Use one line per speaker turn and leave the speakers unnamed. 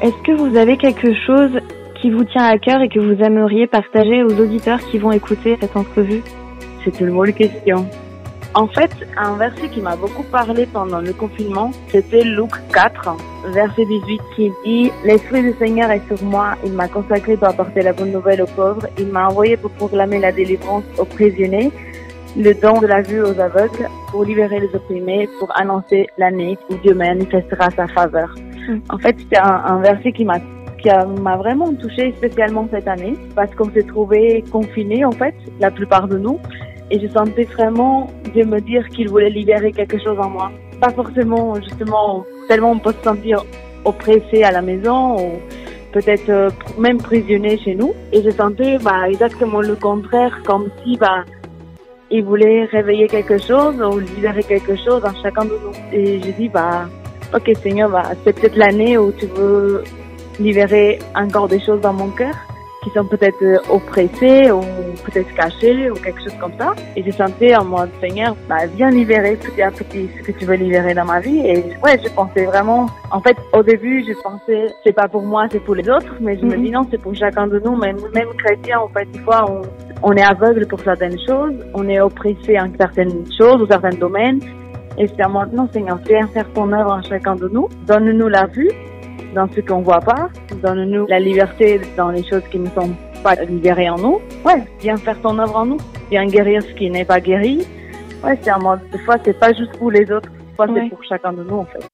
Est-ce que vous avez quelque chose qui vous tient à cœur et que vous aimeriez partager aux auditeurs qui vont écouter cette entrevue?
C'est une bonne question. En fait, un verset qui m'a beaucoup parlé pendant le confinement, c'était Luc 4, verset 18, qui dit « L'Esprit du Seigneur est sur moi, il m'a consacré pour apporter la bonne nouvelle aux pauvres, il m'a envoyé pour proclamer la délivrance aux prisonniers, le don de la vue aux aveugles, pour libérer les opprimés, pour annoncer l'année où Dieu manifestera sa faveur. En fait, c'était un, un verset qui m'a qui m'a vraiment touché spécialement cette année parce qu'on s'est trouvé confinés en fait, la plupart de nous, et je sentais vraiment de me dire qu'il voulait libérer quelque chose en moi. Pas forcément justement tellement on peut se sentir oppressé à la maison ou peut-être euh, même prisonnier chez nous, et je sentais bah, exactement le contraire, comme si bah il voulait réveiller quelque chose ou libérer quelque chose en chacun de nous. Et j'ai dit bah ok Seigneur, bah, c'est peut-être l'année où tu veux libérer encore des choses dans mon cœur qui sont peut-être euh, oppressées ou peut-être cachées ou quelque chose comme ça. Et j'ai senti en mode Seigneur, bah, viens libérer petit à petit ce que tu veux libérer dans ma vie. Et ouais, je pensais vraiment, en fait, au début, je pensais c'est pas pour moi, c'est pour les autres, mais je me
Mhm.
dis non, c'est pour chacun de nous, même, même chrétiens, en fait, des fois, on, on est aveugle pour certaines choses, on est oppressé en certaines choses ou certains domaines. Et c'est à moi, non, Seigneur, viens faire ton œuvre en chacun de nous. Donne-nous la vue dans ce qu'on voit pas. Donne-nous la liberté dans les choses qui ne sont pas libérées en nous. Ouais, viens faire ton œuvre en nous. Viens guérir ce qui n'est pas guéri. Ouais, c'est à moi. Des fois, c'est pas juste pour les autres. Des fois,
Ouais.
c'est pour chacun de nous, en fait.